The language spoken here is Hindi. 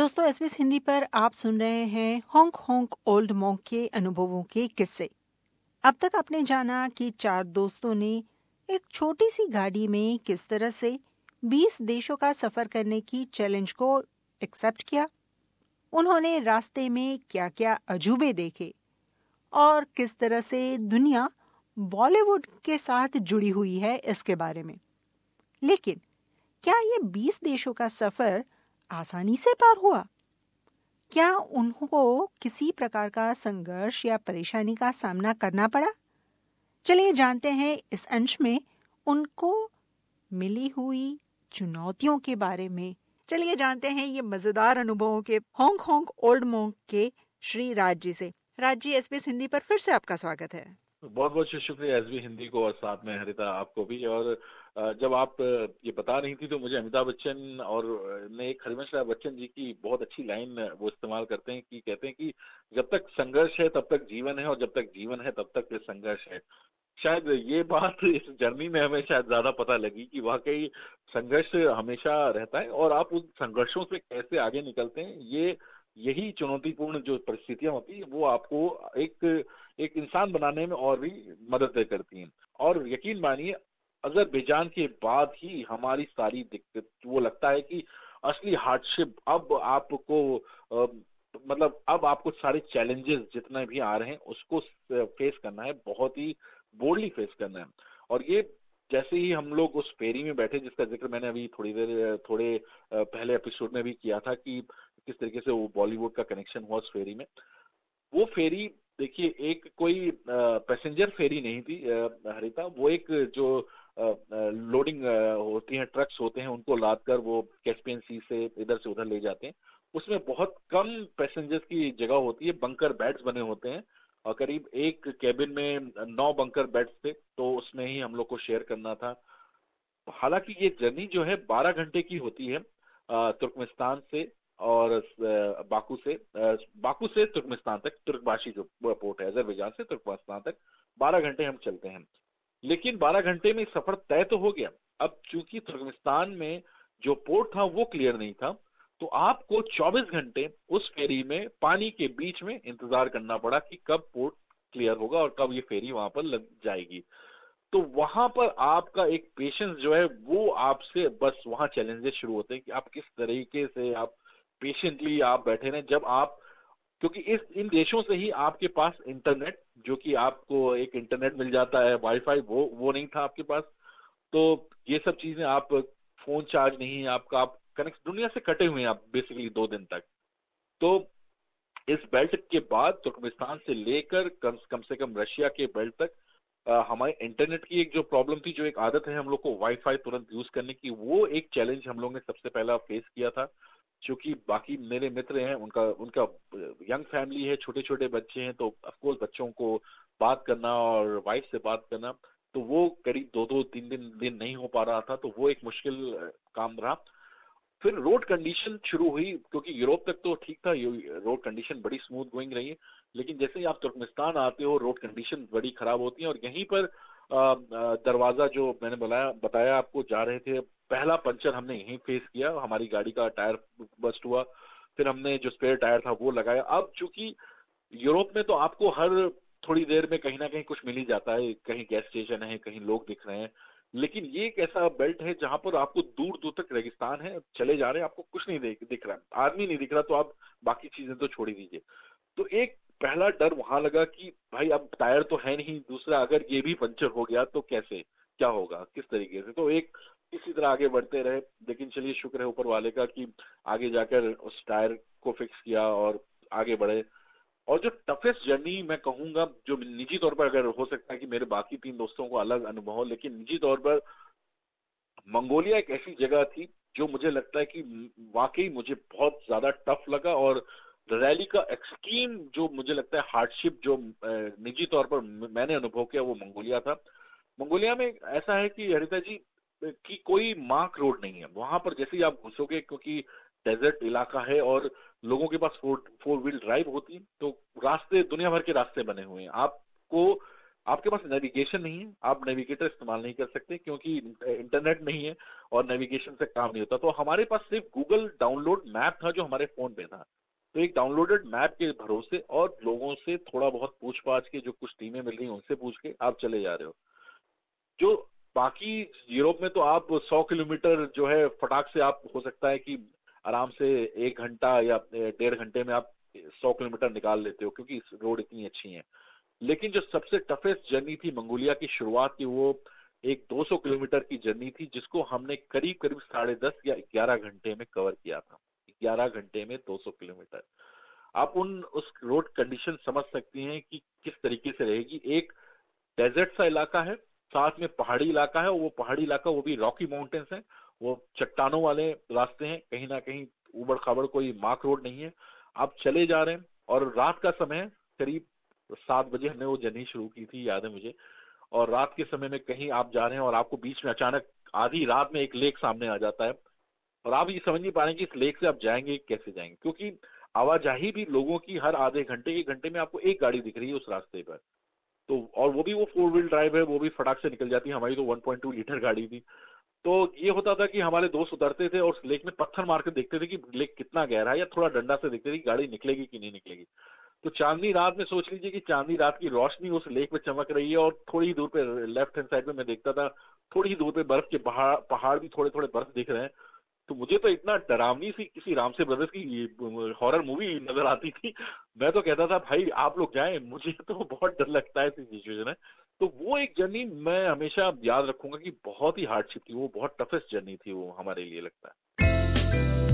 दोस्तों, एसबीएस हिंदी पर आप सुन रहे हैं होंक होंक ओल्ड मोंक के अनुभवों के किस्से। अब तक आपने जाना कि चार दोस्तों ने एक छोटी सी गाड़ी में किस तरह से 20 देशों का सफ़र करने की चैलेंज को एक्सेप्ट किया? उन्होंने रास्ते में क्या क्या अजूबे देखे? और किस तरह से दुनिया बॉलीवुड के साथ जुड़ी हुई है इसके बारे में? लेकिन क्या ये 20 देशों का सफ़र आसानी से पार हुआ। क्या उनको किसी प्रकार का संघर्ष या परेशानी का सामना करना पड़ा? चलिए जानते हैं, इस अंश में उनको मिली हुई चुनौतियों के बारे में। चलिए जानते हैं ये मज़ेदार अनुभवों के होंग होंग ओल्ड मोंग के श्री राज जी से। राज जी हिंदी पर फिर से आपका स्वागत है। बहुत बहुत शुक्रिया एस बी हिंदी को और साथ में हरिता आपको भी। और जब आप ये बता रही थी तो मुझे अमिताभ बच्चन और ने एक हरिवंश राय बच्चन जी की बहुत अच्छी लाइन वो इस्तेमाल करते हैं कि कहते हैं कि जब तक संघर्ष है तब तक जीवन है और जब तक जीवन है तब तक संघर्ष है। शायद ये बात इस जर्नी में हमें शायद ज़्यादा पता लगी कि वाकई संघर्ष हमेशा रहता है और आप उन संघर्षों से कैसे आगे निकलते हैं, ये यही चुनौतीपूर्ण जो परिस्थितियाँ होती है वो आपको एक एक इंसान बनाने में और भी मदद करती हैं। और यकीन मानिए अगर बेजान के बाद ही हमारी सारी दिक्कत वो लगता है कि असली हार्डशिप अब आपको आ, मतलब अब आपको सारे चैलेंजेस जितने भी आ रहे हैं उसको फेस करना है बहुत ही बोल्डली फेस करना है। और ये जैसे ही हम लोग उस फेरी में बैठे जिसका ज़िक्र मैंने अभी थोड़ी देर थोड़े पहले एपिसोड में भी किया था कि किस तरीके से वो बॉलीवुड का कनेक्शन हुआ उस फेरी में। वो फेरी देखिए, एक कोई पैसेंजर फेरी नहीं थी हरिता। वो एक जो लोडिंग होती है ट्रक्स होते हैं, उनको लाद कर वो कैस्पियन सी से इधर से उधर ले जाते हैं। उसमें बहुत कम पैसेंजर्स की जगह होती है बंकर बेड्स बने होते हैं। और करीब एक केबिन में नौ बंकर बेड्स थे तो उसमें ही हम लोग को शेयर करना था। हालाँकि ये जर्नी जो है, बारह घंटे की होती है तुर्कमेस्तान से। और बाकू से बाकू से तुर्कमेस्तान तक तुर्कबाशी जो पोर्ट है, अजरबैजान से तुर्कमेस्तान तक, बारह घंटे हम चलते हैं। लेकिन 12 घंटे में सफ़र तय तो हो गया। अब चूँकि तुर्कमेस्तान में जो पोर्ट था, वो क्लियर नहीं था तो आपको 24 घंटे उस फेरी में, पानी के बीच में इंतज़ार करना पड़ा कि कब पोर्ट क्लियर होगा और कब ये फेरी वहाँ पर लग जाएगी। तो वहाँ पर आपका एक पेशेंस जो है, वो आपसे बस वहाँ चैलेंजेस शुरू होते हैं कि आप किस तरीके से आप पेशेंटली आप बैठे रहे, जब आप, क्योंकि इस, इन देशों से ही आपके पास इंटरनेट जो कि आपको एक इंटरनेट मिल जाता है वाईफाई वो वो नहीं था आपके पास तो ये सब चीज़ें आप फ़ोन चार्ज नहीं, आपका, आप कनेक्ट दुनिया से कटे हुए हैं आप बेसिकली दो दिन तक। तो इस बेल्ट के बाद तुर्कमेस्तान से लेकर कम कम से कम रशिया के बेल्ट तक हमारे इंटरनेट की एक जो प्रॉब्लम थी, जो एक आदत है हम लोग को वाईफाई तुरंत यूज़ करने की, वो एक चैलेंज हम लोग ने सबसे पहला फेस किया था। क्योंकि बाकी मेरे मित्र हैं, उनका उनका यंग फैमिली है छोटे छोटे बच्चे हैं तो अफकोर्स बच्चों को बात करना और वाइफ से बात करना तो वो करीब दो दो तीन दिन दिन नहीं हो पा रहा था तो वो एक मुश्किल काम रहा। फिर रोड कंडीशन शुरू हुई, क्योंकि यूरोप तक तो ठीक था रोड कंडीशन बड़ी स्मूथ गोइंग रही है, लेकिन जैसे ही आप तुर्कमेस्तान आते हो रोड कंडीशन बड़ी खराब होती है, और यहीं पर दरवाज़ा जो मैंने बताया बताया आपको, जा रहे थे पहला पंचर हमने यहीं फेस किया, हमारी गाड़ी का टायर बस्ट हुआ, फिर हमने जो स्पेयर टायर था वो लगाया। अब चूँकि यूरोप में तो आपको हर थोड़ी देर में कहीं ना कहीं कुछ मिल ही जाता है, कहीं गैस स्टेशन है, कहीं लोग दिख रहे हैं। लेकिन ये एक ऐसा बेल्ट है जहाँ पर आपको दूर दूर तक रेगिस्तान है, चले जा रहे हैं, आपको कुछ नहीं दिख रहा आदमी नहीं दिख रहा तो आप बाकी चीज़ें तो छोड़ ही दीजिए। तो एक पहला डर वहाँ लगा कि भाई अब टायर तो है नहीं, दूसरा अगर ये भी पंचर हो गया तो कैसे, क्या होगा, किस तरीके से? तो एक इसी तरह आगे बढ़ते रहे। लेकिन चलिए, शुक्र है ऊपर वाले का कि आगे जाकर उस टायर को फिक्स किया और आगे बढ़े। और जो टफेस्ट जर्नी मैं कहूँगा, जो निजी तौर पर अगर हो सकता है कि मेरे बाकी तीन दोस्तों को अलग अनुभव हो, लेकिन निजी तौर पर मंगोलिया एक ऐसी जगह थी जो मुझे लगता है कि वाकई मुझे बहुत ज़्यादा टफ लगा और रैली का एक्सट्रीम जो मुझे लगता है हार्डशिप जो निजी तौर पर मैंने अनुभव किया वो मंगोलिया था। मंगोलिया में ऐसा है कि हरिता जी की कोई मार्क रोड नहीं है। वहाँ पर जैसे ही आप घुसोगे, क्योंकि डेजर्ट इलाका है और लोगों के पास फोर फोर व्हील ड्राइव होती है तो रास्ते, दुनिया भर के रास्ते बने हुए हैं। आपको, आपके पास नेविगेशन नहीं है। आप नेविगेटर इस्तेमाल नहीं कर सकते, क्योंकि इंटरनेट नहीं है और नेविगेशन से काम नहीं होता। तो हमारे पास सिर्फ़ गूगल डाउनलोड मैप था, जो हमारे फ़ोन पे था। तो एक डाउनलोडेड मैप के भरोसे और लोगों से थोड़ा बहुत पूछ पाछ के, जो कुछ टीमें मिल रही हैं, उनसे पूछ के आप चले जा रहे हो। जो बाकी यूरोप में तो आप 100 किलोमीटर जो है फटाक से आप, हो सकता है कि आराम से एक घंटा या डेढ़ घंटे में आप 100 किलोमीटर निकाल लेते हो, क्योंकि रोड इतनी अच्छी है। लेकिन जो सबसे टफेस्ट जर्नी थी मंगोलिया की शुरुआत की, वो एक 200 किलोमीटर की जर्नी थी, जिसको हमने करीब करीब साढ़े दस या ग्यारह घंटे में कवर किया था। ग्यारह घंटे में 200 किलोमीटर। आप उन, उस रोड कंडीशन समझ सकती हैं कि किस तरीके से रहेगी। एक डेजर्ट सा इलाका है साथ में पहाड़ी इलाका है, वो पहाड़ी इलाका, वो भी रॉकी माउंटेन्स है। वो चट्टानों वाले रास्ते हैं, कहीं ना कहीं उबड़ खाबड़ कोई मार्क रोड नहीं है। आप चले जा रहे हैं और रात का समय करीब सात बजे हमने वो जर्नी शुरू की थी, याद है मुझे। और रात के समय में कहीं आप जा रहे हैं और आपको बीच में अचानक आधी रात में एक लेक सामने आ जाता है। और आप ये समझ नहीं पा रहे कि इस लेक से आप जाएँगे, कैसे जाएँगे? क्योंकि आवाजाही भी लोगों की हर आधे घंटे एक घंटे में आपको एक गाड़ी दिख रही है उस रास्ते पर। तो और वो भी वो फोर व्हील ड्राइव है, वो भी फटाक से निकल जाती है। हमारी तो 1.2 लीटर गाड़ी थी। तो ये होता था कि हमारे दोस्त उतरते थे और लेक में पत्थर मार के देखते थे कि लेक कितना गहरा है या थोड़ा डंडा से देखते थे कि गाड़ी निकलेगी कि नहीं निकलेगी। तो चांदनी रात में सोच लीजिए कि चांदनी रात की रोशनी उस लेक में चमक रही है और थोड़ी दूर पे लेफ़्ट हैंड साइड में मैं देखता था, थोड़ी दूर पे बर्फ़ के पहाड़ भी थोड़े थोड़े बर्फ़ दिख रहे हैं। तो मुझे तो इतना डरावनी सी किसी राम से ब्रदर्स की हॉरर मूवी नज़र आती थी। मैं तो कहता था, भाई, आप लोग जाए, मुझे तो बहुत डर लगता है सिचुएशन है तो वो एक जर्नी मैं हमेशा याद रखूँगा कि बहुत ही हार्डशिप थी, वो बहुत टफेस्ट जर्नी थी वो हमारे लिए लगता है।